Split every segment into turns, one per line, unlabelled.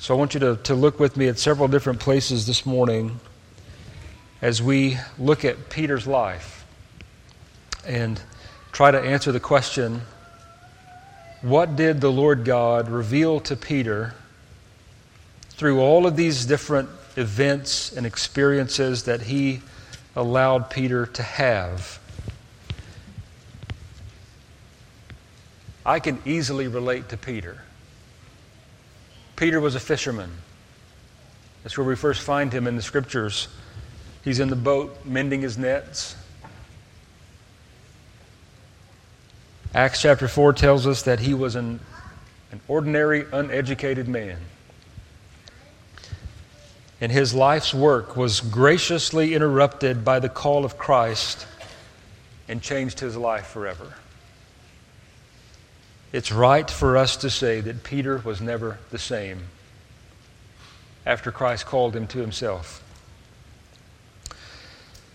So I want you to, to look with me at several different places this morning as we look at Peter's life and try to answer the question what did the Lord God reveal to Peter through all of these different events and experiences that he allowed Peter to have? I can easily relate to Peter. Peter was a fisherman. That's where we first find him in the scriptures. He's in the boat mending his nets. Acts chapter 4 tells us that he was an, an ordinary, uneducated man. And his life's work was graciously interrupted by the call of Christ and changed his life forever. It's right for us to say that Peter was never the same after Christ called him to himself.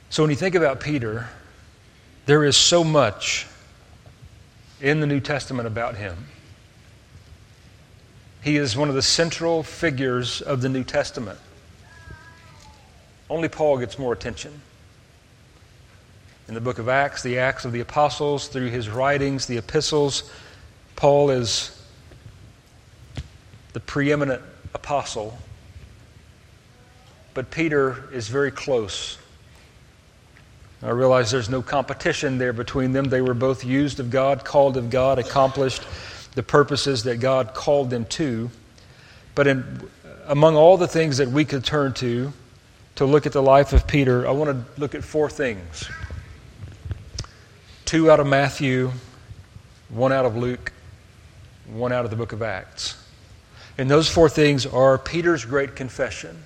So when you think about Peter, there is so much in the New Testament about him. He is one of the central figures of the New Testament. Only Paul gets more attention. In the book of Acts, the Acts of the Apostles, through his writings, the epistles, Paul is the preeminent apostle, but Peter is very close. I realize there's no competition there between them. They were both used of God, called of God, accomplished the purposes that God called them to. But in, among all the things that we could turn to to look at the life of Peter, I want to look at four things two out of Matthew, one out of Luke, one out of the book of Acts. And those four things are Peter's great confession.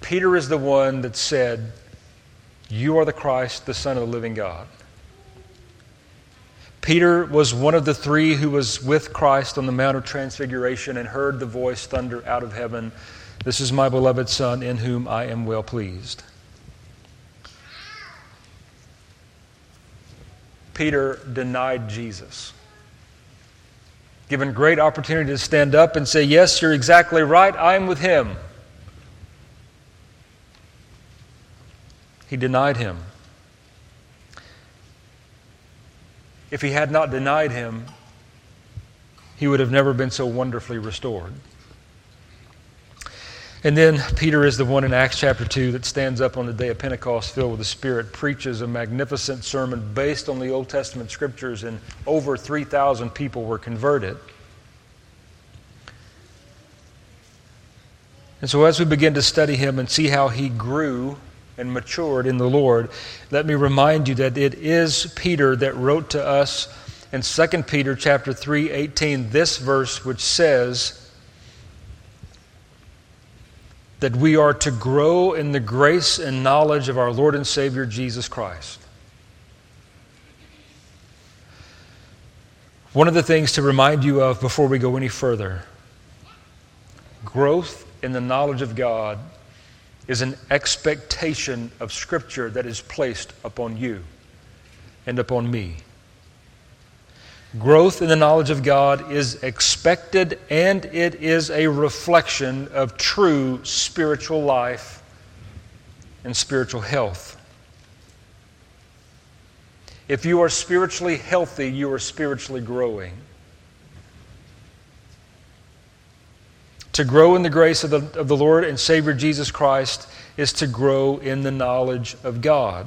Peter is the one that said, You are the Christ, the Son of the living God. Peter was one of the three who was with Christ on the Mount of Transfiguration and heard the voice thunder out of heaven This is my beloved Son, in whom I am well pleased. Peter denied Jesus given great opportunity to stand up and say, Yes, you're exactly right, I'm with him. He denied him. If he had not denied him, he would have never been so wonderfully restored. And then Peter is the one in Acts chapter 2 that stands up on the day of Pentecost filled with the Spirit, preaches a magnificent sermon based on the Old Testament scriptures, and over 3,000 people were converted. And so, as we begin to study him and see how he grew and matured in the Lord, let me remind you that it is Peter that wrote to us in 2 Peter chapter 3, 18, this verse which says, that we are to grow in the grace and knowledge of our Lord and Savior Jesus Christ. One of the things to remind you of before we go any further growth in the knowledge of God is an expectation of Scripture that is placed upon you and upon me. Growth in the knowledge of God is expected and it is a reflection of true spiritual life and spiritual health. If you are spiritually healthy, you are spiritually growing. To grow in the grace of the, of the Lord and Savior Jesus Christ is to grow in the knowledge of God.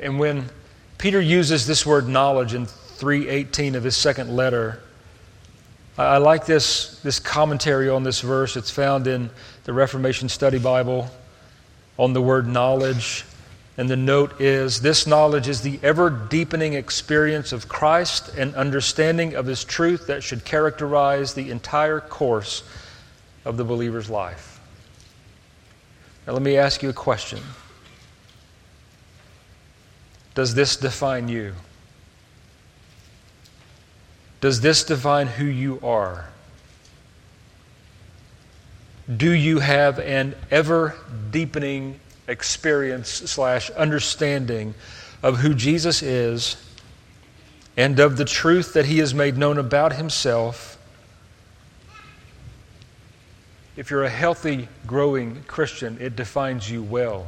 And when Peter uses this word knowledge in 318 of his second letter. I like this, this commentary on this verse. It's found in the Reformation Study Bible on the word knowledge. And the note is this knowledge is the ever deepening experience of Christ and understanding of his truth that should characterize the entire course of the believer's life. Now, let me ask you a question. Does this define you? Does this define who you are? Do you have an ever deepening experience slash understanding of who Jesus is and of the truth that he has made known about himself if you're a healthy, growing Christian, it defines you well.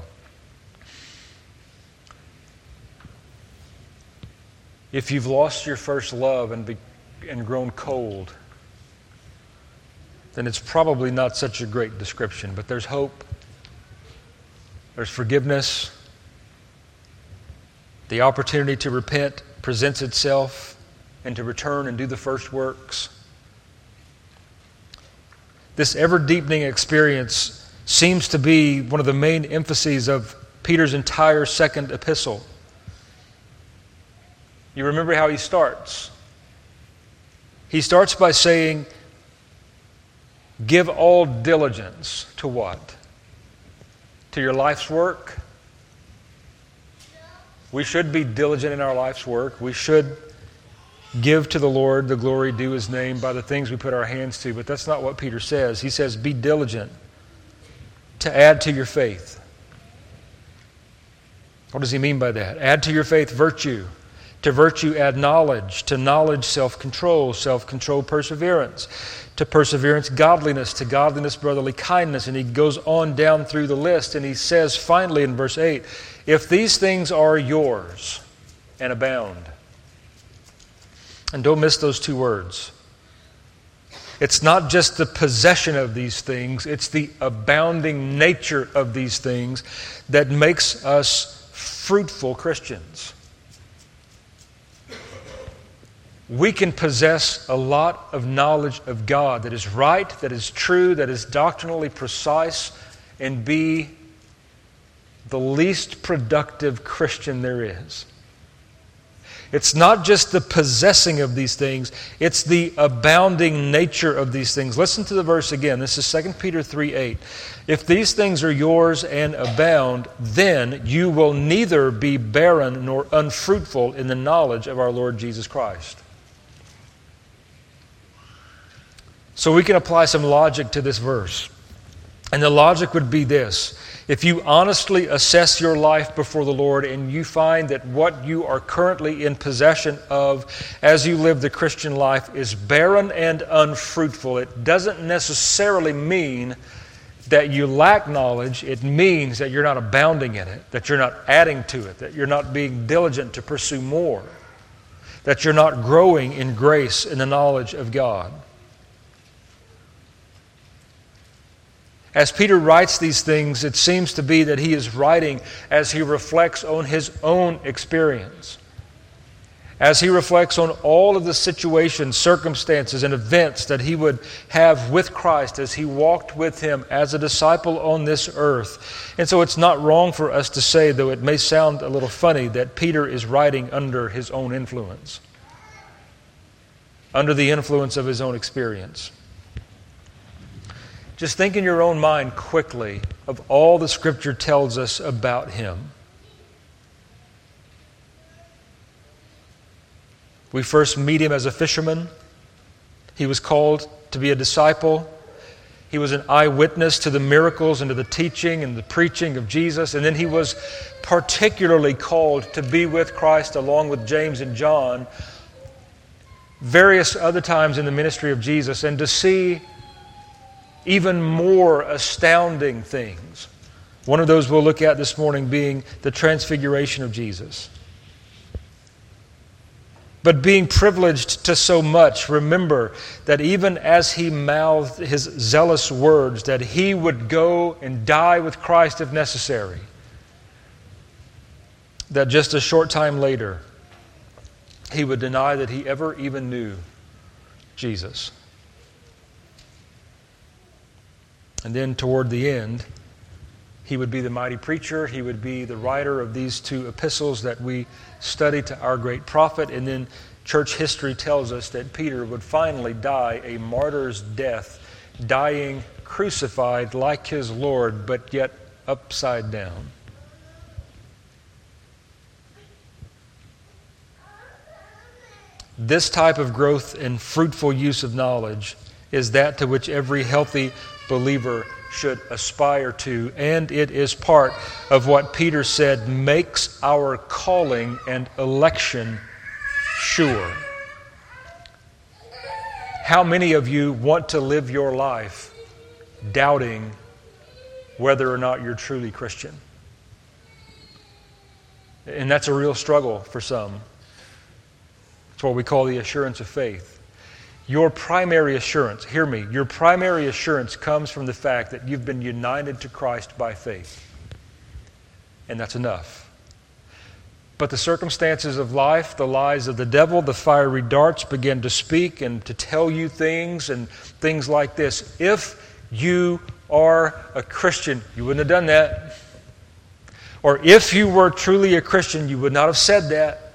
If you've lost your first love and, be, and grown cold, then it's probably not such a great description. But there's hope, there's forgiveness, the opportunity to repent presents itself and to return and do the first works. This ever deepening experience seems to be one of the main emphases of Peter's entire second epistle. You remember how he starts? He starts by saying, Give all diligence to what? To your life's work? We should be diligent in our life's work. We should give to the Lord the glory due his name by the things we put our hands to, but that's not what Peter says. He says, Be diligent to add to your faith. What does he mean by that? Add to your faith virtue. To virtue, add knowledge. To knowledge, self control. Self control, perseverance. To perseverance, godliness. To godliness, brotherly kindness. And he goes on down through the list and he says finally in verse 8 if these things are yours and abound, and don't miss those two words. It's not just the possession of these things, it's the abounding nature of these things that makes us fruitful Christians. We can possess a lot of knowledge of God that is right, that is true, that is doctrinally precise, and be the least productive Christian there is. It's not just the possessing of these things, it's the abounding nature of these things. Listen to the verse again. This is 2 Peter 3 8. If these things are yours and abound, then you will neither be barren nor unfruitful in the knowledge of our Lord Jesus Christ. So we can apply some logic to this verse. And the logic would be this if you honestly assess your life before the Lord and you find that what you are currently in possession of as you live the Christian life is barren and unfruitful, it doesn't necessarily mean that you lack knowledge. It means that you're not abounding in it, that you're not adding to it, that you're not being diligent to pursue more, that you're not growing in grace in the knowledge of God. As Peter writes these things, it seems to be that he is writing as he reflects on his own experience. As he reflects on all of the situations, circumstances, and events that he would have with Christ as he walked with him as a disciple on this earth. And so it's not wrong for us to say, though it may sound a little funny, that Peter is writing under his own influence, under the influence of his own experience. Just think in your own mind quickly of all the Scripture tells us about him. We first meet him as a fisherman. He was called to be a disciple. He was an eyewitness to the miracles and to the teaching and the preaching of Jesus. And then he was particularly called to be with Christ along with James and John various other times in the ministry of Jesus and to see even more astounding things. One of those we'll look at this morning being the transfiguration of Jesus. But being privileged to so much, remember that even as he mouthed his zealous words, that he would go and die with Christ if necessary, that just a short time later, he would deny that he ever even knew Jesus. And then toward the end, he would be the mighty preacher. He would be the writer of these two epistles that we study to our great profit. And then church history tells us that Peter would finally die a martyr's death, dying crucified like his Lord, but yet upside down. This type of growth and fruitful use of knowledge is that to which every healthy believer should aspire to, and it is part of what Peter said makes our calling and election sure. How many of you want to live your life doubting whether or not you're truly Christian. And that's a real struggle for some. It's what we call the assurance of faith. Your primary assurance, hear me, your primary assurance comes from the fact that you've been united to Christ by faith. And that's enough. But the circumstances of life, the lies of the devil, the fiery darts begin to speak and to tell you things and things like this. If you are a Christian, you wouldn't have done that. Or if you were truly a Christian, you would not have said that.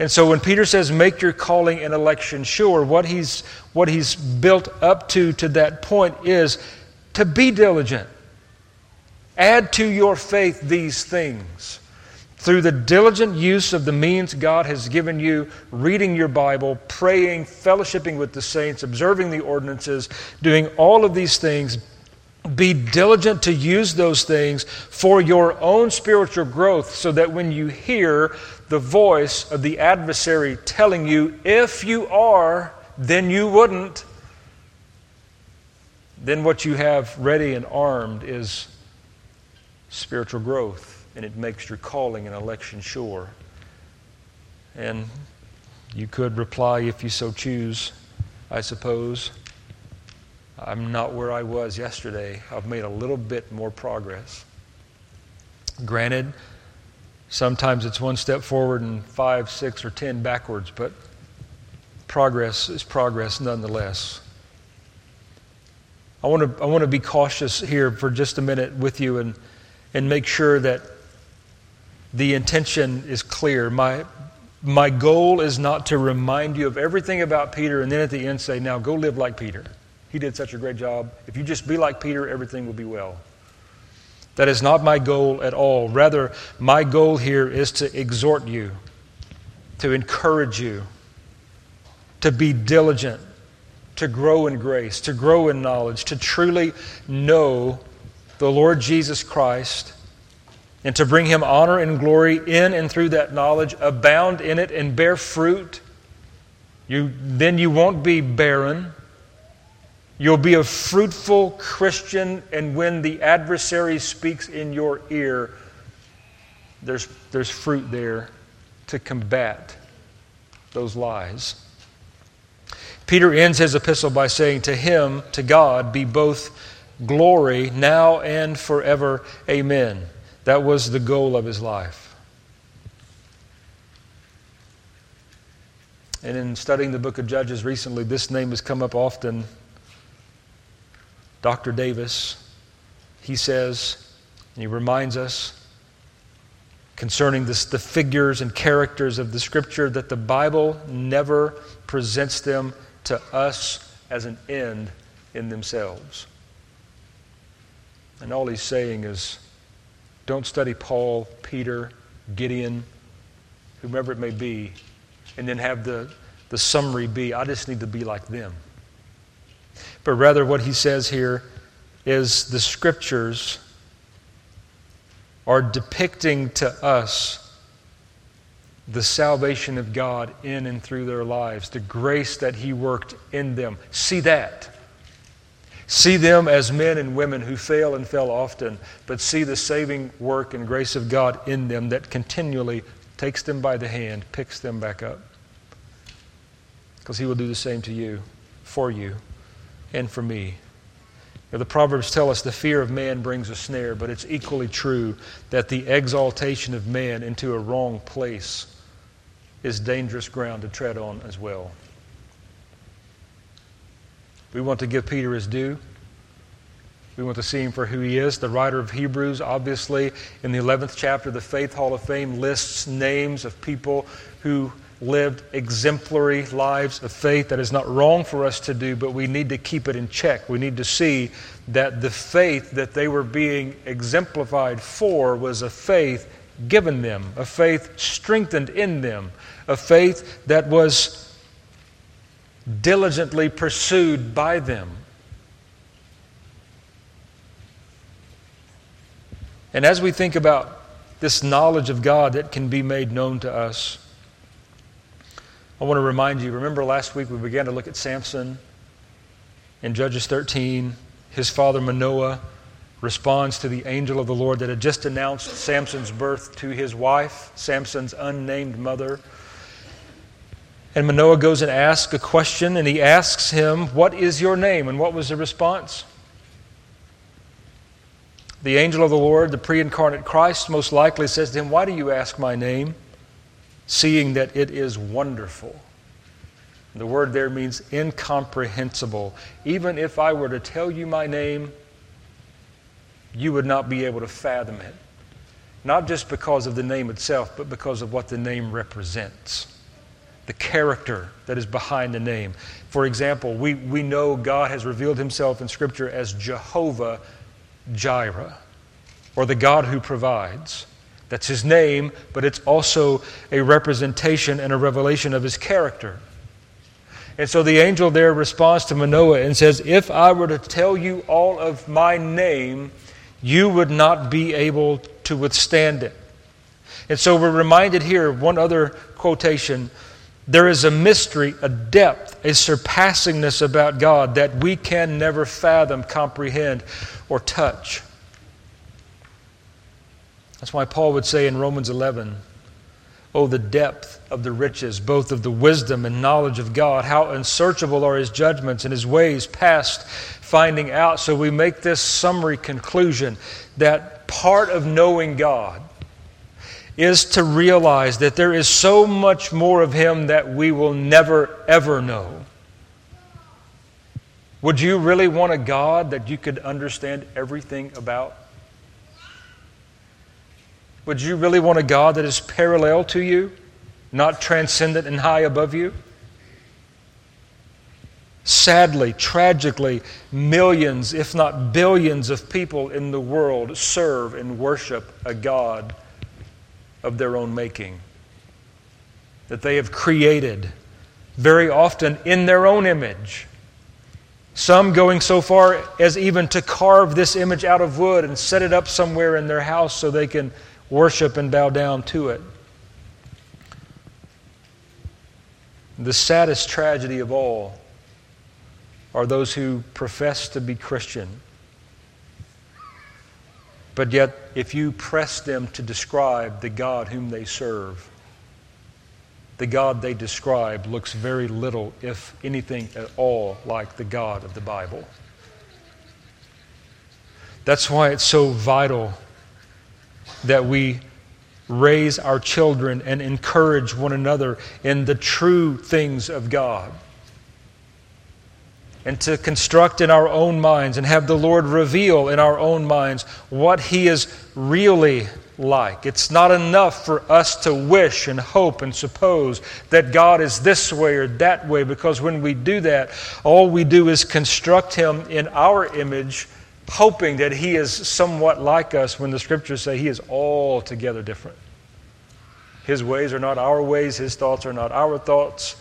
And so when Peter says, make your calling and election sure, what he's, what he's built up to to that point is to be diligent. Add to your faith these things. Through the diligent use of the means God has given you, reading your Bible, praying, fellowshipping with the saints, observing the ordinances, doing all of these things, be diligent to use those things for your own spiritual growth so that when you hear the voice of the adversary telling you, if you are, then you wouldn't, then what you have ready and armed is spiritual growth, and it makes your calling and election sure. And you could reply, if you so choose, I suppose. I'm not where I was yesterday. I've made a little bit more progress. Granted, Sometimes it's one step forward and five, six, or ten backwards, but progress is progress nonetheless. I want to, I want to be cautious here for just a minute with you and, and make sure that the intention is clear. My, my goal is not to remind you of everything about Peter and then at the end say, now go live like Peter. He did such a great job. If you just be like Peter, everything will be well. That is not my goal at all. Rather, my goal here is to exhort you, to encourage you, to be diligent, to grow in grace, to grow in knowledge, to truly know the Lord Jesus Christ, and to bring him honor and glory in and through that knowledge, abound in it, and bear fruit. You, then you won't be barren. You'll be a fruitful Christian, and when the adversary speaks in your ear, there's, there's fruit there to combat those lies. Peter ends his epistle by saying, To him, to God, be both glory now and forever. Amen. That was the goal of his life. And in studying the book of Judges recently, this name has come up often Dr. Davis, he says, and he reminds us concerning this, the figures and characters of the Scripture that the Bible never presents them to us as an end in themselves. And all he's saying is don't study Paul, Peter, Gideon, whomever it may be, and then have the, the summary be, I just need to be like them. But rather, what he says here is the scriptures are depicting to us the salvation of God in and through their lives, the grace that He worked in them. See that. See them as men and women who fail and fail often, but see the saving work and grace of God in them that continually takes them by the hand, picks them back up. Because He will do the same to you, for you and for me. You know, the Proverbs tell us the fear of man brings a snare, but it's equally true that the exaltation of man into a wrong place is dangerous ground to tread on as well. We want to give Peter his due. We want to see him for who he is. The writer of Hebrews, obviously, in the 11th chapter, the Faith Hall of Fame lists names of people who lived exemplary lives of faith. That is not wrong for us to do, but we need to keep it in check. We need to see that the faith that they were being exemplified for was a faith given them, a faith strengthened in them, a faith that was diligently pursued by them. And as we think about this knowledge of God that can be made known to us, I want to remind you remember last week we began to look at Samson In Judges 13, his father Manoah responds to the angel of the Lord that had just announced Samson's birth to his wife, Samson's unnamed mother. And Manoah goes and asks a question, and he asks him, What is your name? And what was the response? The angel of the Lord, the pre incarnate Christ, most likely says to him, Why do you ask my name? Seeing that it is wonderful. The word there means incomprehensible. Even if I were to tell you my name, you would not be able to fathom it. Not just because of the name itself, but because of what the name represents the character that is behind the name. For example, we, we know God has revealed himself in Scripture as Jehovah Jireh, or the God who provides. That's his name, but it's also a representation and a revelation of his character. And so the angel there responds to Manoah and says, If I were to tell you all of my name, you would not be able to withstand it. And so we're reminded here of one other quotation. There is a mystery, a depth, a surpassingness about God that we can never fathom, comprehend, or touch. That's why Paul would say in Romans 11, Oh, the depth of the riches, both of the wisdom and knowledge of God. How unsearchable are his judgments and his ways past finding out. So we make this summary conclusion that part of knowing God is to realize that there is so much more of him that we will never, ever know. Would you really want a God that you could understand everything about? Would you really want a God that is parallel to you, not transcendent and high above you? Sadly, tragically, millions, if not billions, of people in the world serve and worship a God of their own making that they have created, very often in their own image. Some going so far as even to carve this image out of wood and set it up somewhere in their house so they can worship and bow down to it. The saddest tragedy of all are those who profess to be Christian. But yet, if you press them to describe the God whom they serve, the God they describe looks very little, if anything at all, like the God of the Bible. That's why it's so vital that we raise our children and encourage one another in the true things of God and to construct in our own minds and have the Lord reveal in our own minds what He is really like. It's not enough for us to wish and hope and suppose that God is this way or that way, because when we do that, all we do is construct Him in our image, hoping that He is somewhat like us when the scriptures say He is altogether different. His ways are not our ways, His thoughts are not our thoughts.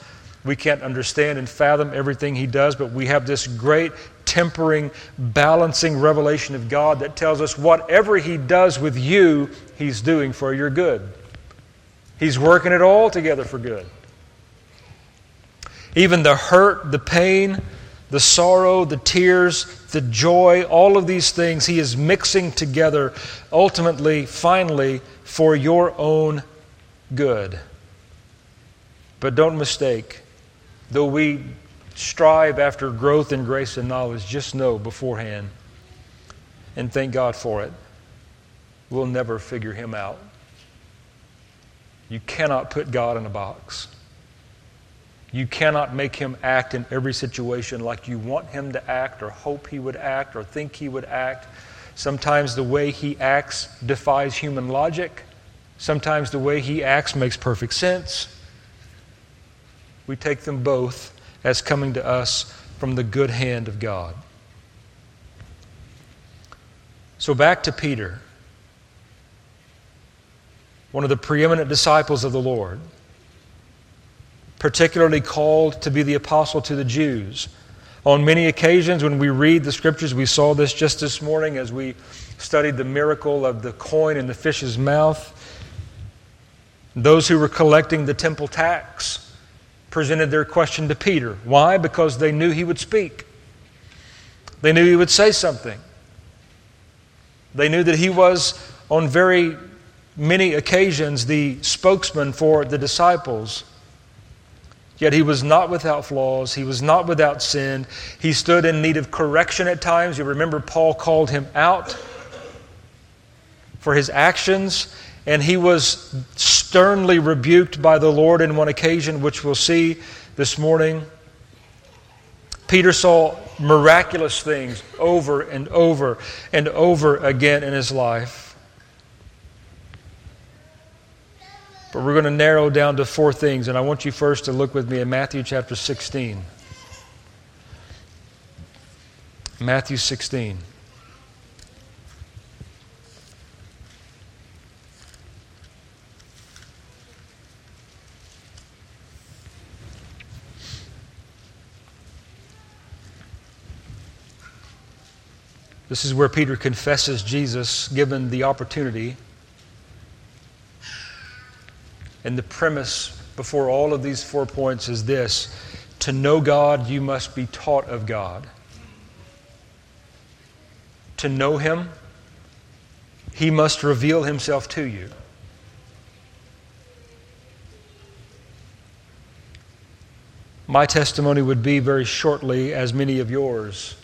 We can't understand and fathom everything he does, but we have this great tempering, balancing revelation of God that tells us whatever he does with you, he's doing for your good. He's working it all together for good. Even the hurt, the pain, the sorrow, the tears, the joy, all of these things he is mixing together ultimately, finally, for your own good. But don't mistake, Though we strive after growth in grace and knowledge, just know beforehand and thank God for it, we'll never figure him out. You cannot put God in a box. You cannot make him act in every situation like you want him to act or hope he would act or think he would act. Sometimes the way he acts defies human logic. Sometimes the way he acts makes perfect sense we take them both as coming to us from the good hand of God. So back to Peter, one of the preeminent disciples of the Lord, particularly called to be the apostle to the Jews. On many occasions, when we read the scriptures, we saw this just this morning as we studied the miracle of the coin in the fish's mouth. Those who were collecting the temple tax presented their question to Peter. Why? Because they knew he would speak. They knew he would say something. They knew that he was, on very many occasions, the spokesman for the disciples. Yet he was not without flaws. He was not without sin. He stood in need of correction at times. You remember Paul called him out for his actions, and he was sternly rebuked by the Lord in one occasion, which we'll see this morning. Peter saw miraculous things over and over and over again in his life. But we're going to narrow down to four things, and I want you first to look with me in Matthew chapter 16. Matthew 16. This is where Peter confesses Jesus given the opportunity. And the premise before all of these four points is this to know God, you must be taught of God. To know Him, He must reveal Himself to you. My testimony would be very shortly, as many of yours.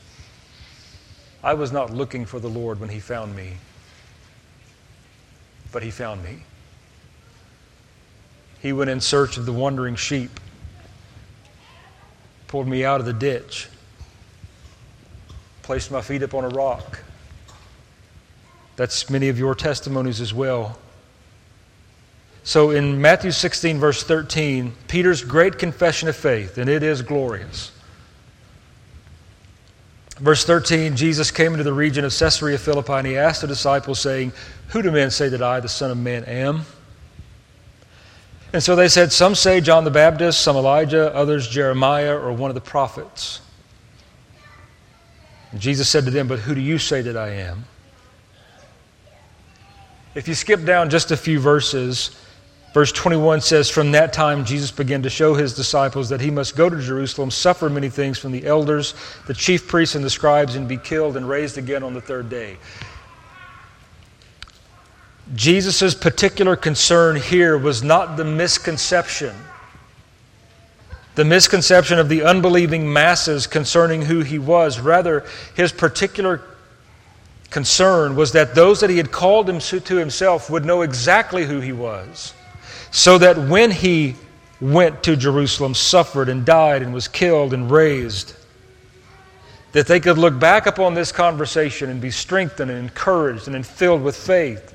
I was not looking for the Lord when He found me, but He found me. He went in search of the wandering sheep, pulled me out of the ditch, placed my feet up on a rock. That's many of your testimonies as well. So in Matthew 16, verse 13, Peter's great confession of faith, and it is glorious. Verse 13, Jesus came into the region of Caesarea Philippi, and he asked the disciples, saying, Who do men say that I, the Son of Man, am? And so they said, Some say John the Baptist, some Elijah, others Jeremiah, or one of the prophets. And Jesus said to them, But who do you say that I am? If you skip down just a few verses, verse 21 says, From that time Jesus began to show his disciples that he must go to Jerusalem, suffer many things from the elders, the chief priests, and the scribes, and be killed and raised again on the third day. Jesus' particular concern here was not the misconception, the misconception of the unbelieving masses concerning who he was. Rather, his particular concern was that those that he had called him to himself would know exactly who he was, so that when he went to Jerusalem, suffered and died and was killed and raised, that they could look back upon this conversation and be strengthened and encouraged and filled with faith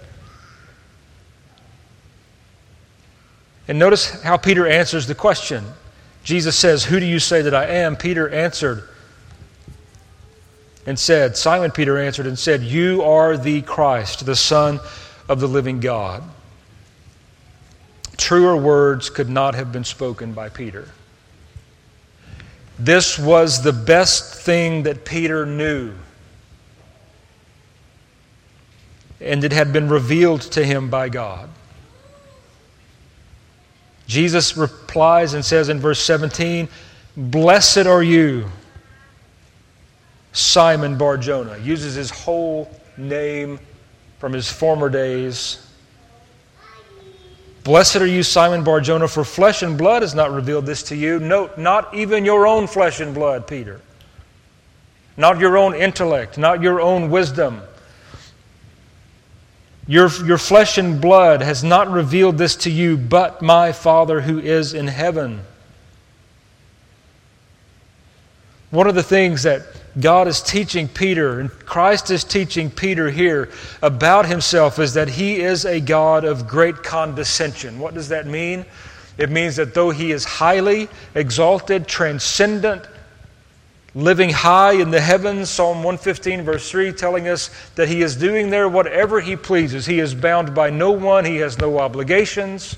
And notice how Peter answers the question. Jesus says, Who do you say that I am? Peter answered and said, Simon Peter answered and said, You are the Christ, the Son of the living God. Truer words could not have been spoken by Peter. This was the best thing that Peter knew. And it had been revealed to him by God. Jesus replies and says in verse 17, Blessed are you, Simon Barjona. Uses his whole name from his former days. Blessed are you, Simon Barjona, for flesh and blood has not revealed this to you. Note, not even your own flesh and blood, Peter. Not your own intellect, not your own wisdom, your, your flesh and blood has not revealed this to you, but my Father who is in heaven. One of the things that God is teaching Peter, and Christ is teaching Peter here about himself, is that he is a God of great condescension. What does that mean? It means that though he is highly exalted, transcendent, living high in the heavens, Psalm 115, verse 3, telling us that he is doing there whatever he pleases. He is bound by no one, he has no obligations.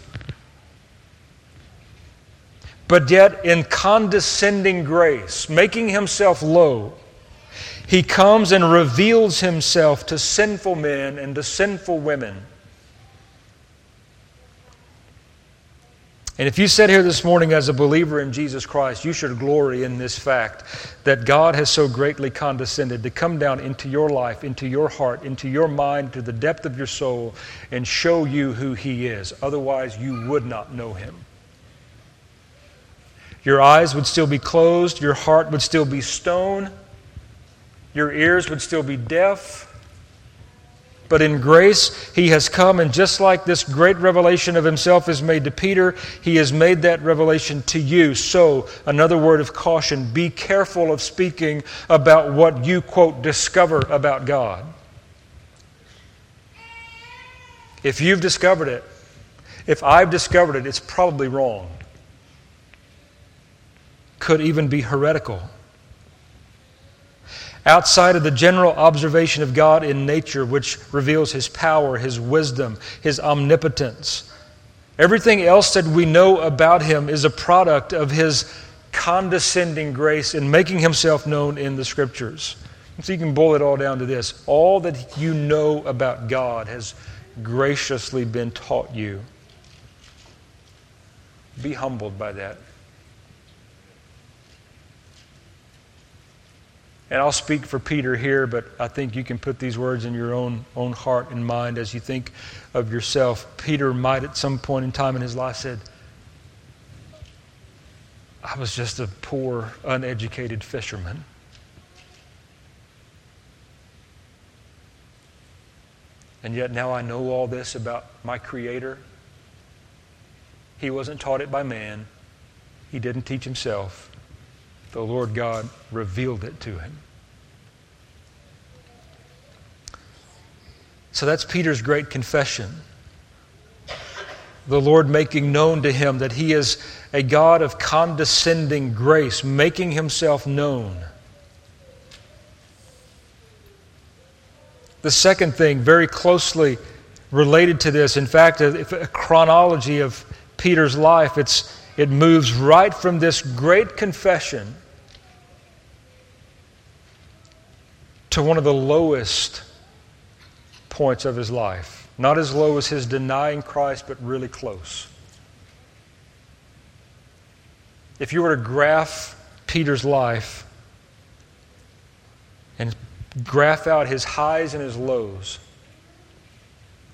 But yet, in condescending grace, making himself low, he comes and reveals himself to sinful men and to sinful women. And if you sit here this morning as a believer in Jesus Christ, you should glory in this fact that God has so greatly condescended to come down into your life, into your heart, into your mind, to the depth of your soul, and show you who He is. Otherwise, you would not know Him. Your eyes would still be closed, your heart would still be stone, your ears would still be deaf. But in grace, He has come, and just like this great revelation of Himself is made to Peter, He has made that revelation to you. So, another word of caution be careful of speaking about what you, quote, discover about God. If you've discovered it, if I've discovered it, it's probably wrong could even be heretical. Outside of the general observation of God in nature, which reveals His power, His wisdom, His omnipotence, everything else that we know about Him is a product of His condescending grace in making Himself known in the Scriptures. So you can boil it all down to this all that you know about God has graciously been taught you. Be humbled by that. And I'll speak for Peter here, but I think you can put these words in your own, own heart and mind as you think of yourself. Peter might, at some point in time in his life, said, I was just a poor, uneducated fisherman. And yet now I know all this about my Creator. He wasn't taught it by man, he didn't teach himself the Lord God revealed it to him. So that's Peter's great confession. The Lord making known to him that he is a God of condescending grace, making himself known. The second thing, very closely related to this, in fact, a, a chronology of Peter's life, it's, it moves right from this great confession to one of the lowest points of his life. Not as low as his denying Christ, but really close. If you were to graph Peter's life and graph out his highs and his lows,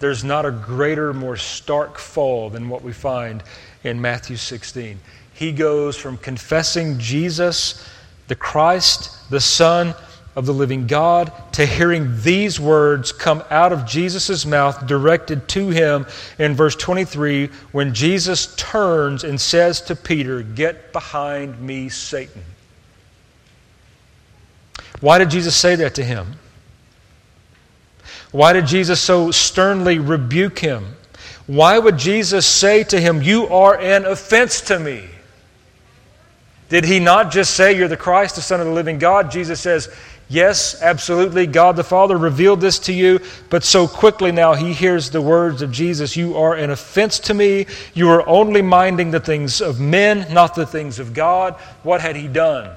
there's not a greater, more stark fall than what we find in Matthew 16. He goes from confessing Jesus, the Christ, the Son, of the living God to hearing these words come out of Jesus' mouth directed to him in verse 23 when Jesus turns and says to Peter, Get behind me, Satan. Why did Jesus say that to him? Why did Jesus so sternly rebuke him? Why would Jesus say to him, You are an offense to me? Did he not just say, You're the Christ, the Son of the living God? Jesus says, Yes, absolutely. God the Father revealed this to you, but so quickly now he hears the words of Jesus You are an offense to me. You are only minding the things of men, not the things of God. What had he done?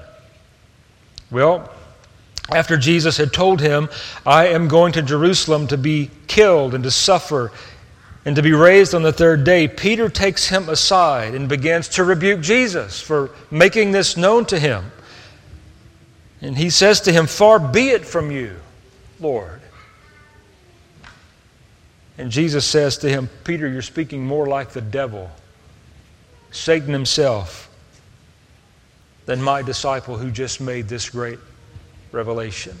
Well, after Jesus had told him, I am going to Jerusalem to be killed and to suffer and to be raised on the third day, Peter takes him aside and begins to rebuke Jesus for making this known to him. And he says to him, Far be it from you, Lord. And Jesus says to him, Peter, you're speaking more like the devil, Satan himself, than my disciple who just made this great revelation.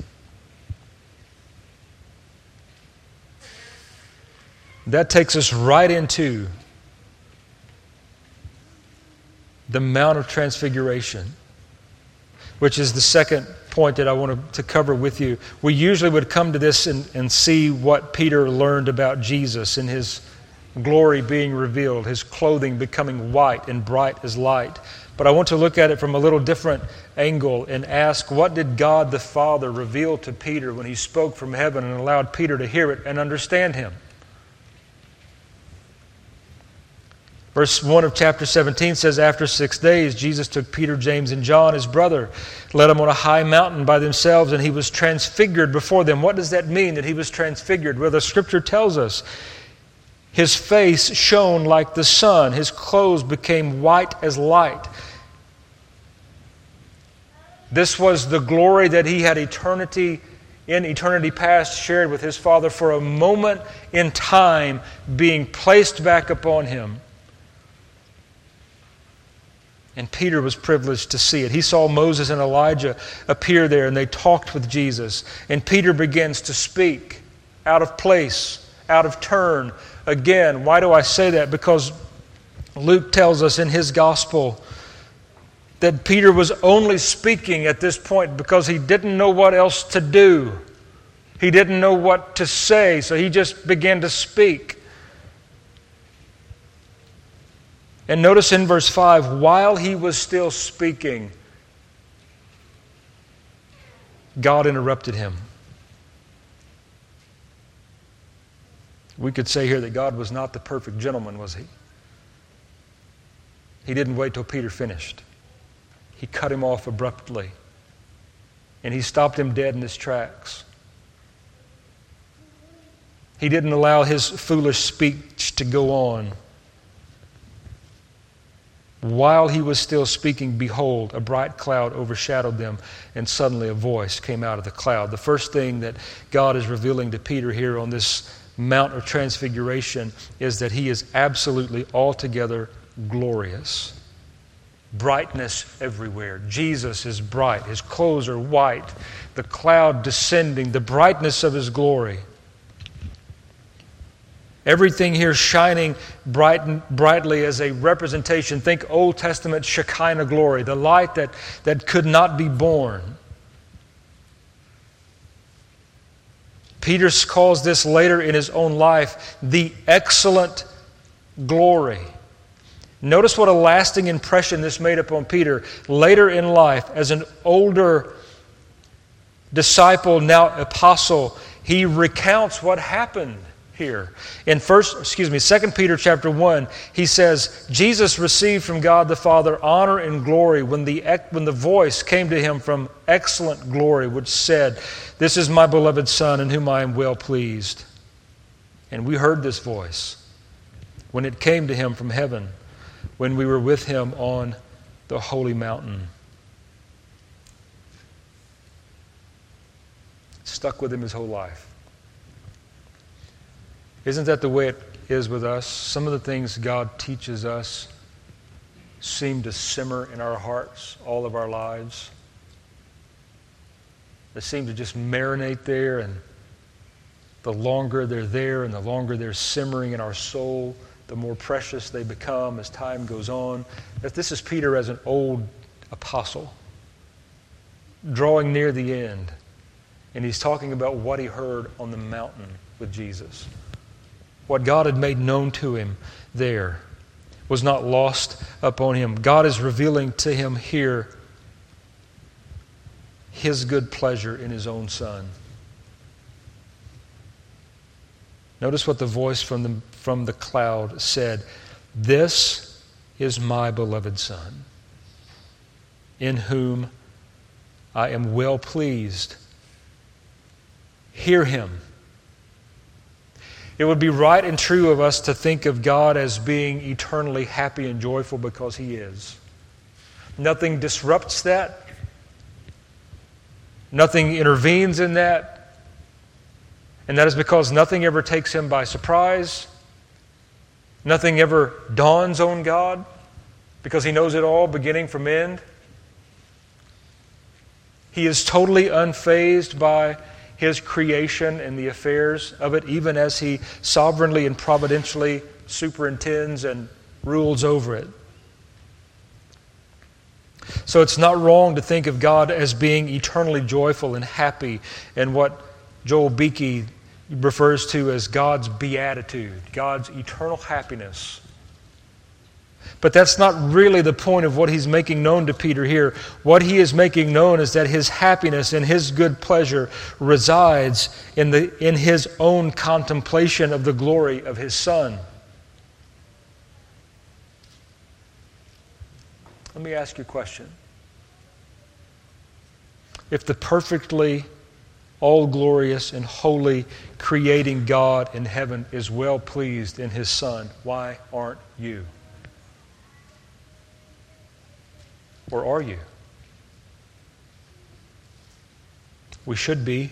That takes us right into the Mount of Transfiguration which is the second point that I want to cover with you. We usually would come to this and, and see what Peter learned about Jesus in his glory being revealed, his clothing becoming white and bright as light. But I want to look at it from a little different angle and ask what did God the Father reveal to Peter when he spoke from heaven and allowed Peter to hear it and understand him? Verse 1 of chapter 17 says, After six days, Jesus took Peter, James, and John, his brother, led them on a high mountain by themselves, and he was transfigured before them. What does that mean, that he was transfigured? Well, the scripture tells us His face shone like the sun. His clothes became white as light. This was the glory that he had eternity in eternity past shared with his Father for a moment in time being placed back upon him. And Peter was privileged to see it. He saw Moses and Elijah appear there and they talked with Jesus. And Peter begins to speak out of place, out of turn. Again, why do I say that? Because Luke tells us in his gospel that Peter was only speaking at this point because he didn't know what else to do. He didn't know what to say, so he just began to speak. And notice in verse 5 while he was still speaking, God interrupted him. We could say here that God was not the perfect gentleman, was he? He didn't wait till Peter finished he cut him off abruptly. And he stopped him dead in his tracks. He didn't allow his foolish speech to go on. While he was still speaking, behold, a bright cloud overshadowed them, and suddenly a voice came out of the cloud. The first thing that God is revealing to Peter here on this Mount of Transfiguration is that he is absolutely altogether glorious brightness everywhere. Jesus is bright. His clothes are white. The cloud descending, the brightness of his glory. Everything here shining bright, brightly as a representation. Think Old Testament Shekinah glory, the light that, that could not be borne. Peter calls this later in his own life the excellent glory. Notice what a lasting impression this made upon Peter later in life as an older disciple, now apostle. He recounts what happened here. In first, excuse me, Second Peter chapter 1, he says, Jesus received from God the Father honor and glory when the, when the voice came to him from excellent glory, which said, This is my beloved Son in whom I am well pleased. And we heard this voice when it came to him from heaven when we were with him on the holy mountain. Stuck with him his whole life. Isn't that the way it is with us? Some of the things God teaches us seem to simmer in our hearts all of our lives. They seem to just marinate there, and the longer they're there and the longer they're simmering in our soul, the more precious they become as time goes on. This is Peter as an old apostle, drawing near the end. And he's talking about what he heard on the mountain with Jesus. What God had made known to him there was not lost upon him. God is revealing to him here his good pleasure in his own Son. Notice what the voice from the, from the cloud said This is my beloved Son, in whom I am well pleased. Hear him. It would be right and true of us to think of God as being eternally happy and joyful because He is. Nothing disrupts that, nothing intervenes in that. And that is because nothing ever takes him by surprise. Nothing ever dawns on God because he knows it all, beginning from end. He is totally unfazed by his creation and the affairs of it, even as he sovereignly and providentially superintends and rules over it. So it's not wrong to think of God as being eternally joyful and happy and what Joel Beeke refers to as God's beatitude, God's eternal happiness. But that's not really the point of what he's making known to Peter here. What he is making known is that his happiness and his good pleasure resides in, the, in his own contemplation of the glory of his Son. Let me ask you a question. If the perfectly all glorious and holy, creating God in heaven is well pleased in his Son. Why aren't you? Or are you? We should be.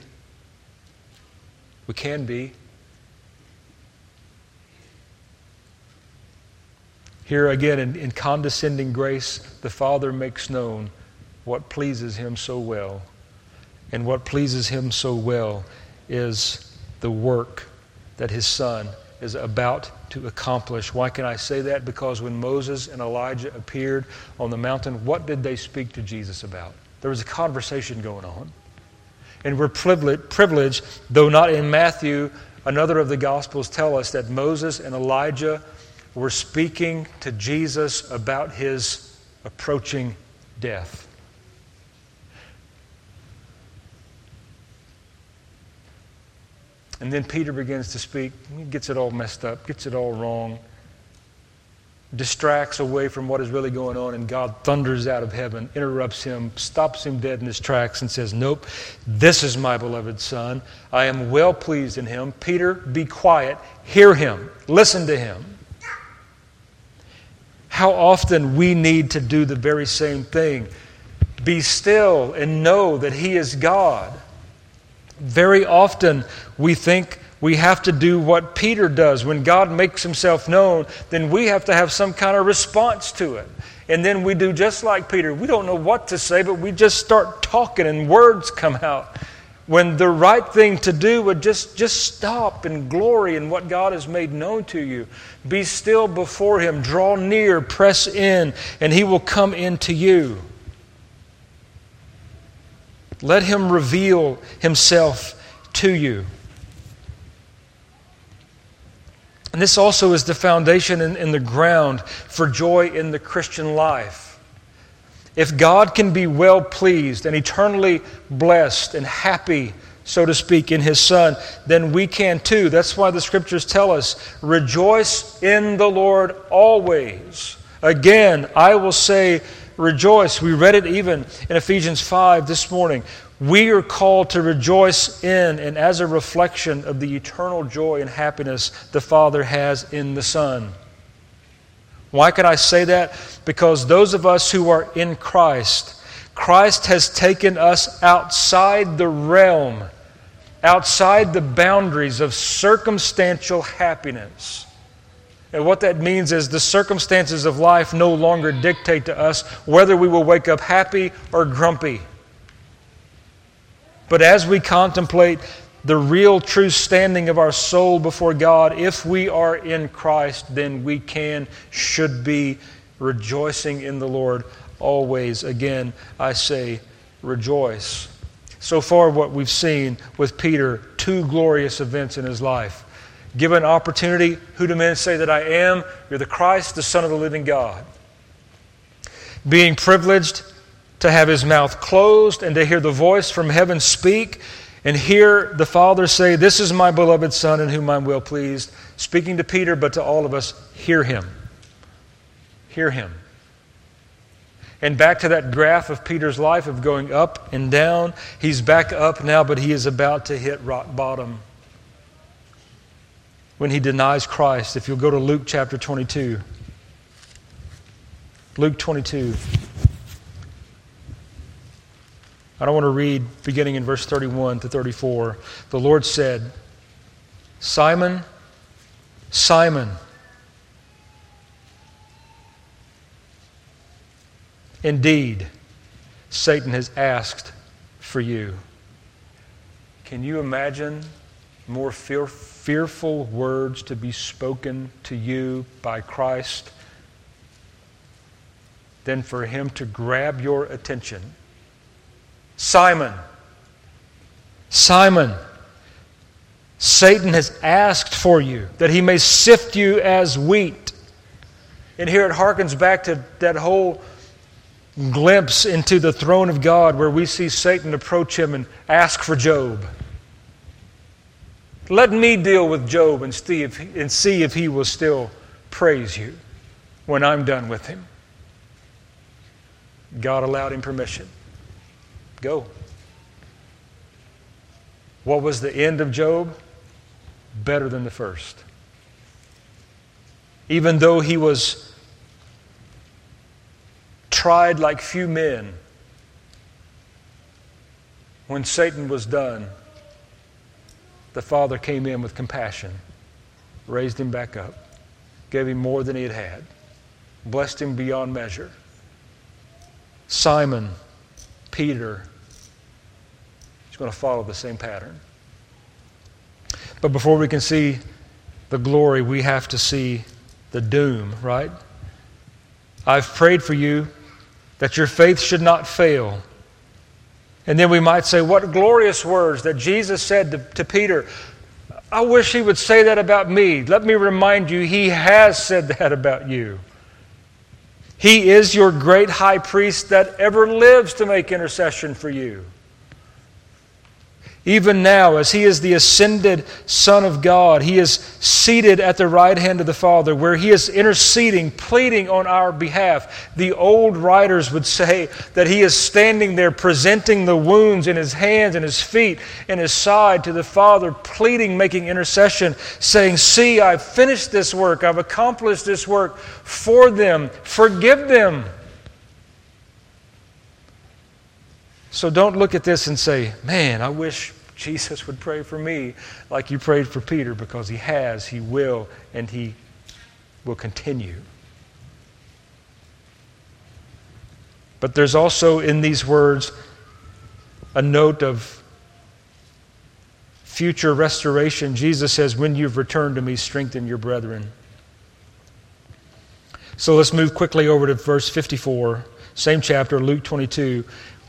We can be. Here again, in, in, condescending grace, the Father makes known what pleases Him so well. And what pleases Him so well is the work that His Son is about to accomplish. Why can I say that? Because when Moses and Elijah appeared on the mountain, what did they speak to Jesus about? There was a conversation going on. And we're privileged, though not in Matthew, another of the Gospels tell us that Moses and Elijah were speaking to Jesus about his approaching death. And then Peter begins to speak. He gets it all messed up, gets it all wrong, distracts away from what is really going on, and God thunders out of heaven, interrupts him, stops him dead in his tracks, and says, Nope, this is my beloved Son. I am well pleased in him. Peter, be quiet. Hear him. Listen to him. How often we need to do the very same thing. Be still and know that he is God. Very often we think we have to do what Peter does. When God makes himself known, then we have to have some kind of response to it. And then we do just like Peter. We don't know what to say, but we just start talking and words come out. When the right thing to do would just, just stop and glory in what God has made known to you. Be still before Him, draw near, press in, and He will come into you. Let Him reveal Himself to you. And this also is the foundation and, the ground for joy in the Christian life. If God can be well pleased and eternally blessed and happy, so to speak, in His Son, then we can too. That's why the scriptures tell us rejoice in the Lord always. Again, I will say, rejoice. We read it even in Ephesians 5 this morning. We are called to rejoice in and as a reflection of the eternal joy and happiness the Father has in the Son. Why can I say that? Because those of us who are in Christ, Christ has taken us outside the realm, outside the boundaries of circumstantial happiness. And what that means is the circumstances of life no longer dictate to us whether we will wake up happy or grumpy. But as we contemplate the real true standing of our soul before God, if we are in Christ, then we can, should be rejoicing in the Lord always. Again, I say, rejoice. So far, what we've seen with Peter, two glorious events in his life. Given opportunity, who do men say that I am? You're the Christ, the Son of the living God. Being privileged to have his mouth closed and to hear the voice from heaven speak and hear the Father say, This is my beloved Son in whom I'm well pleased. Speaking to Peter, but to all of us, hear him. Hear him. And back to that graph of Peter's life of going up and down. He's back up now, but he is about to hit rock bottom when he denies Christ. If you'll go to Luke chapter 22. Luke 22. I don't want to read beginning in verse 31 to 34. The Lord said, Simon, Simon, indeed, Satan has asked for you. Can you imagine more fear, fearful words to be spoken to you by Christ than for him to grab your attention? Simon, Simon, Satan has asked for you that he may sift you as wheat. And here it harkens back to that whole glimpse into the throne of God where we see Satan approach him and ask for Job. Let me deal with Job and see if, and see if he will still praise you when I'm done with him. God allowed him permission. Go. What was the end of Job? Better than the first. Even though he was tried like few men, when Satan was done, the Father came in with compassion, raised him back up, gave him more than he had had, blessed him beyond measure. Simon, Peter, is going to follow the same pattern. But before we can see the glory, we have to see the doom, right? I've prayed for you that your faith should not fail. And then we might say, What glorious words that Jesus said to, to, Peter. I wish he would say that about me. Let me remind you, he has said that about you. He is your great high priest that ever lives to make intercession for you. Even now, as he is the ascended Son of God, he is seated at the right hand of the Father, where he is interceding, pleading on our behalf. The old writers would say that he is standing there presenting the wounds in his hands and his feet and his side to the Father, pleading, making intercession, saying, See, I've finished this work, I've accomplished this work for them, forgive them. So don't look at this and say, man, I wish Jesus would pray for me like you prayed for Peter because he has, he will, and he will continue. But there's also in these words a note of future restoration. Jesus says, When you've returned to me, strengthen your brethren. So let's move quickly over to verse 54, same chapter, Luke 22.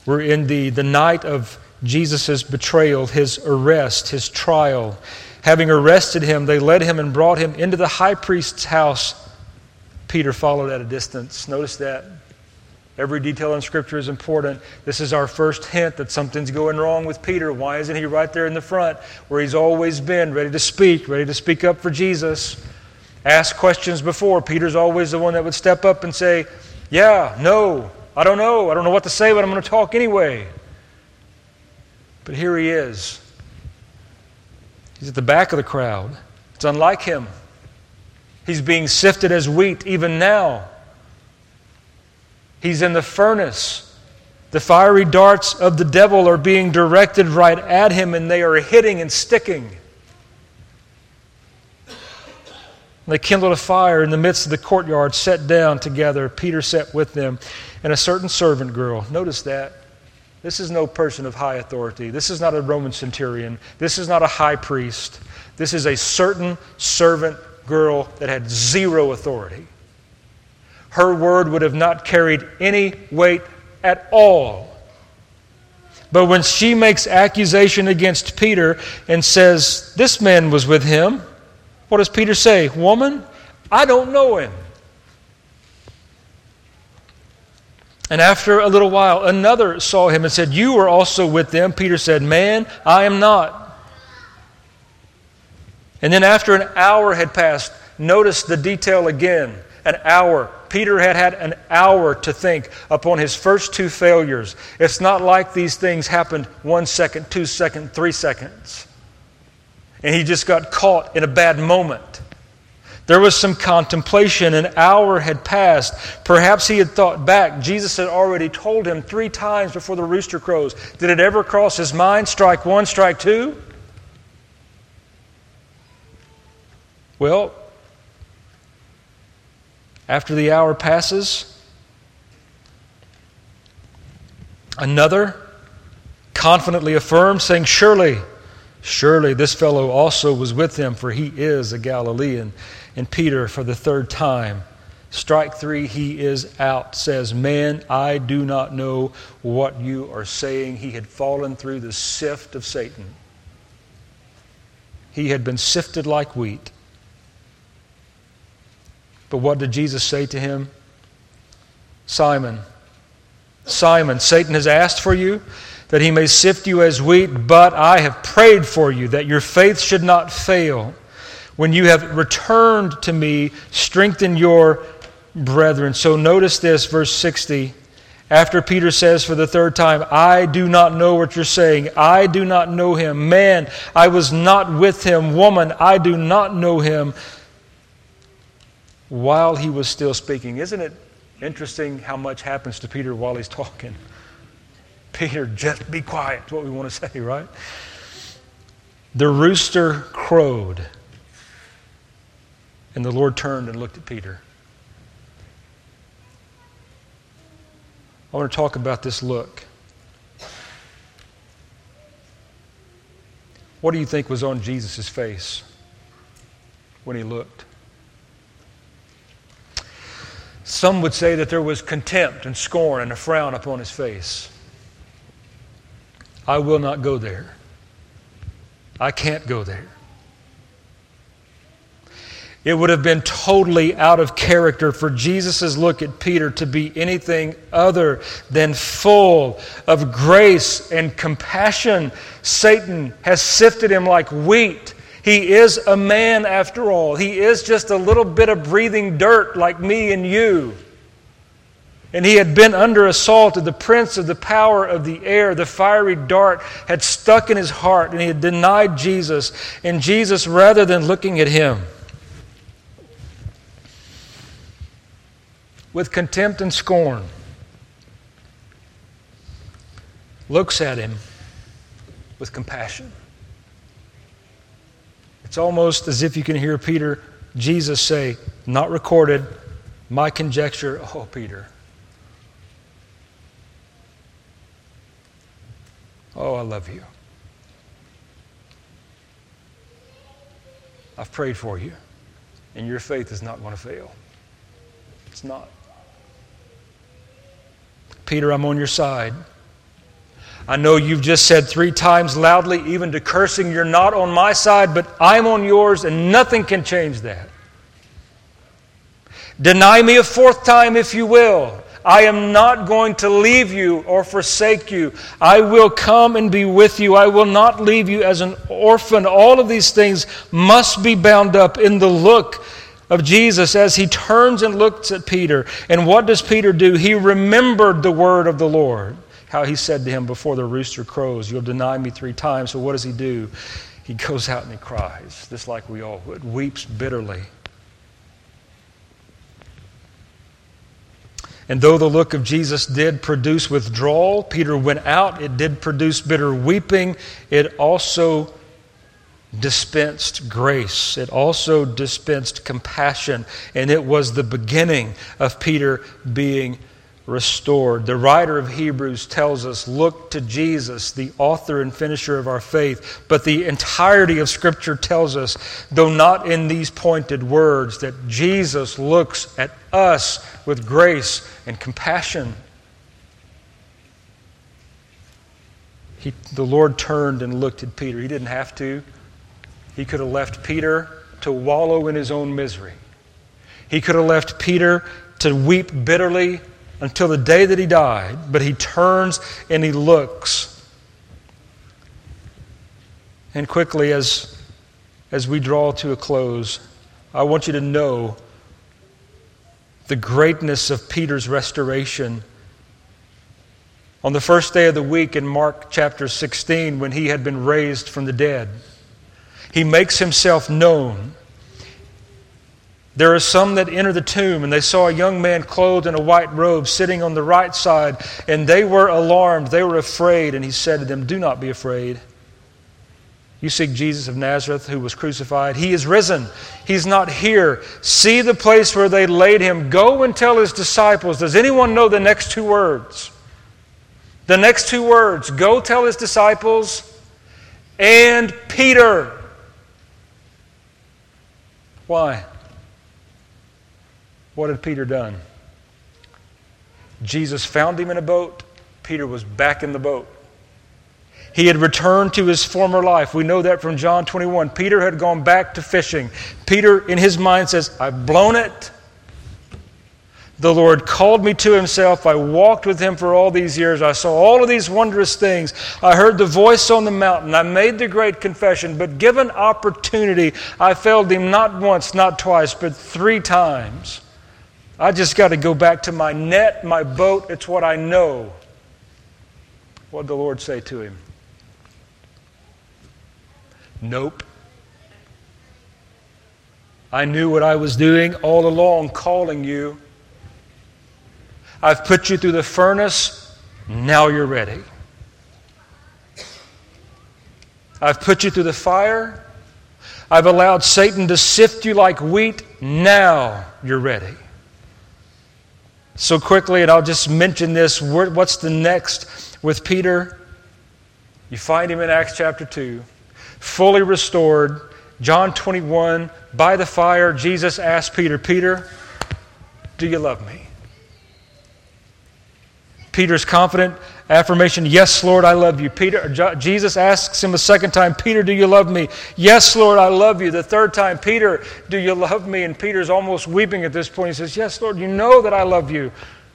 We're in the, the night of Jesus' betrayal, his arrest, his trial. Having arrested him, they led him and brought him into the high priest's house. Peter followed at a distance. Notice that. Every detail in Scripture is important. This is our first hint that something's going wrong with Peter. Why isn't he right there in the front where he's always been, ready to speak, ready to speak up for Jesus? Ask questions before. Peter's always the one that would step up and say, Yeah, no, I don't know. I don't know what to say, but I'm going to talk anyway. But here he is. He's at the back of the crowd. It's unlike him. He's being sifted as wheat even now. He's in the furnace. The fiery darts of the devil are being directed right at him, and they are hitting and sticking. They kindled a fire in the midst of the courtyard, sat down together. Peter sat with them, and a certain servant girl. Notice that. This is no person of high authority. This is not a Roman centurion. This is not a high priest. This is a certain servant girl that had zero authority. Her word would have not carried any weight at all. But when she makes accusation against Peter and says, This man was with him, what does Peter say? Woman, I don't know him. And after a little while, another saw him and said, You were also with them. Peter said, Man, I am not. And then after an hour had passed, notice the detail again. An hour. Peter had had an hour to think upon his first two failures. It's not like these things happened one second, two seconds, three seconds. And he just got caught in a bad moment. There was some contemplation. An hour had passed. Perhaps he had thought back. Jesus had already told him three times before the rooster crows. Did it ever cross his mind? Strike one, strike two? Well, after the hour passes, another confidently affirms, saying, Surely, surely this fellow also was with him, for he is a Galilean. And Peter, for the third time, strike three, he is out, says, Man, I do not know what you are saying. He had fallen through the sift of Satan. He had been sifted like wheat. But what did Jesus say to him? Simon, Simon, Satan has asked for you that he may sift you as wheat, but I have prayed for you that your faith should not fail. When you have returned to me, strengthen your brethren. So notice this, verse 60. After Peter says for the third time, I do not know what you're saying. I do not know him. Man, I was not with him. Woman, I do not know him. While he was still speaking. Isn't it interesting how much happens to Peter while he's talking? Peter, just be quiet. What we want to say, right? The rooster crowed. And the Lord turned and looked at Peter. I want to talk about this look. What do you think was on Jesus' face when he looked? Some would say that there was contempt and scorn and a frown upon his face. I will not go there. I can't go there. It would have been totally out of character for Jesus' look at Peter to be anything other than full of grace and compassion. Satan has sifted him like wheat. He is a man after all. He is just a little bit of breathing dirt like me and you. And he had been under assault of the prince of the power of the air. The fiery dart had stuck in his heart, and he had denied Jesus. And Jesus, rather than looking at him, with contempt and scorn, looks at him with compassion. It's almost as if you can hear Peter, Jesus say, not recorded, my conjecture, oh, Peter. Oh, I love you. I've prayed for you, and your faith is not going to fail. It's not. Peter, I'm on your side. I know you've just said three times loudly, even to cursing, you're not on my side, but I'm on yours, and nothing can change that. Deny me a fourth time if you will. I am not going to leave you or forsake you. I will come and be with you. I will not leave you as an orphan. All of these things must be bound up in the look of Jesus as he turns and looks at Peter. And what does Peter do? He remembered the word of the Lord, how he said to him before the rooster crows, You'll deny me three times. So what does he do? He goes out and he cries, just like we all would, weeps bitterly. And though the look of Jesus did produce withdrawal, Peter went out, it did produce bitter weeping, it also dispensed grace. It also dispensed compassion, and it was the beginning of Peter being restored. The writer of Hebrews tells us look to Jesus, the author and finisher of our faith. But the entirety of Scripture tells us, though not in these pointed words, that Jesus looks at us with grace and compassion. He, the Lord turned and looked at Peter. He didn't have to. He could have left Peter to wallow in his own misery. He could have left Peter to weep bitterly until the day that he died, but he turns and he looks. And quickly, as, as we draw to a close, I want you to know the greatness of Peter's restoration. On the first day of the week in Mark chapter 16, when he had been raised from the dead, he makes himself known. There are some that enter the tomb, and they saw a young man clothed in a white robe sitting on the right side, and they were alarmed. They were afraid, and he said to them, Do not be afraid. You seek Jesus of Nazareth who was crucified. He is risen. He's not here. See the place where they laid him. Go and tell his disciples. Does anyone know the next two words? The next two words go tell his disciples and Peter. Why? What had Peter done? Jesus found him in a boat. Peter was back in the boat. He had returned to his former life. We know that from John 21. Peter had gone back to fishing. Peter, in his mind, says, I've blown it. The Lord called me to Himself. I walked with Him for all these years. I saw all of these wondrous things. I heard the voice on the mountain. I made the great confession. But given opportunity, I failed Him not once, not twice, but three times. I just got to go back to my net, my boat. It's what I know. What did the Lord say to him? Nope. I knew what I was doing all along, calling you. I've put you through the furnace. Now you're ready. I've put you through the fire. I've allowed Satan to sift you like wheat. Now you're ready. So quickly, and I'll just mention this what's the next with Peter? You find him in Acts chapter 2, fully restored. John 21, by the fire, Jesus asked Peter, Peter, do you love me? Peter's confident affirmation, Yes, Lord, I love you. Peter, uh, Jesus asks him a second time, Peter, do you love me? Yes, Lord, I love you. The third time, Peter, do you love me? And Peter's almost weeping at this point. He says, Yes, Lord, you know that I love you.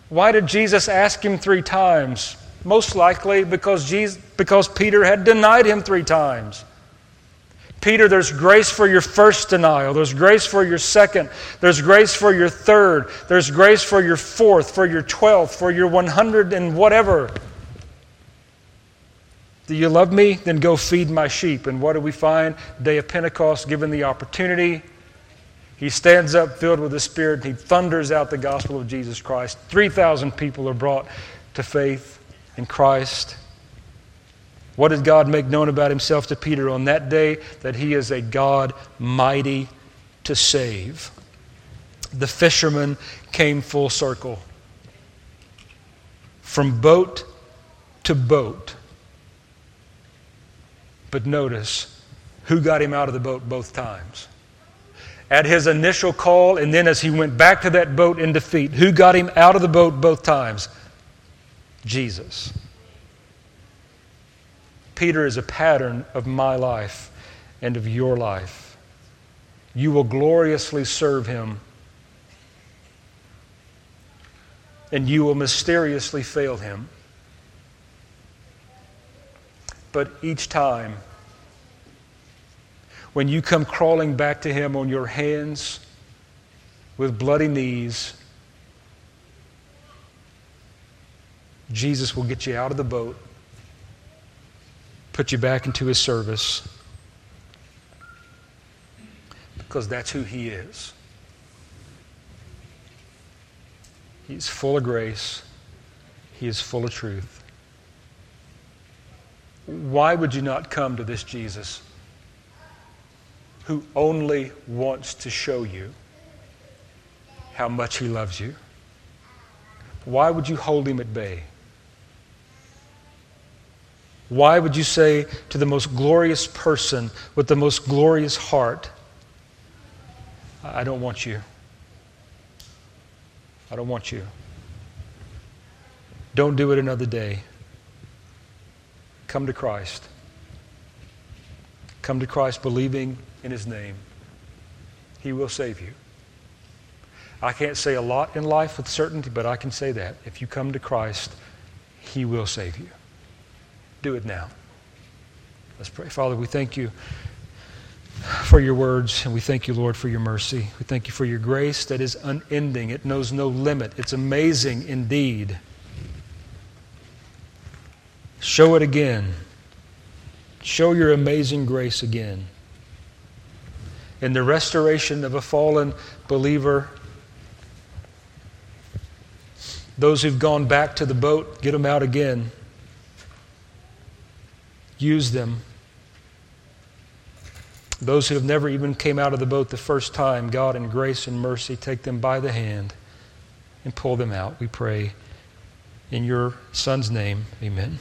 Why did Jesus ask him three times? Most likely because, Jesus, because Peter had denied him three times. Peter, there's grace for your first denial. There's grace for your second. There's grace for your third. There's grace for your fourth, for your twelfth, for your 100 and whatever. Do you love me? Then go feed my sheep. And what do we find? Day of Pentecost, given the opportunity, he stands up filled with the Spirit and he thunders out the gospel of Jesus Christ. 3,000 people are brought to faith in Christ. What did God make known about himself to Peter on that day? That he is a God mighty to save. The fishermen came full circle. From boat to boat. But notice who got him out of the boat both times. At his initial call, and then as he went back to that boat in defeat, who got him out of the boat both times? Jesus. Peter is a pattern of my life and of your life. You will gloriously serve him, and you will mysteriously fail him. But each time, when you come crawling back to him on your hands with bloody knees, Jesus will get you out of the boat put you back into his service because that's who he is. He's full of grace, he is full of truth. Why would you not come to this Jesus who only wants to show you how much he loves you? Why would you hold him at bay? Why would you say to the most glorious person with the most glorious heart, I don't want you? I don't want you. Don't do it another day. Come to Christ. Come to Christ believing in His name. He will save you. I can't say a lot in life with certainty, but I can say that. If you come to Christ, He will save you. Do it now. Let's pray. Father, we thank you for your words, and we thank you, Lord, for your mercy. We thank you for your grace that is unending, it knows no limit. It's amazing indeed. Show it again. Show your amazing grace again. In the restoration of a fallen believer, those who've gone back to the boat, get them out again. Use them. Those who have never even came out of the boat the first time, God in grace and mercy, take them by the hand and pull them out. We pray in your Son's name. Amen.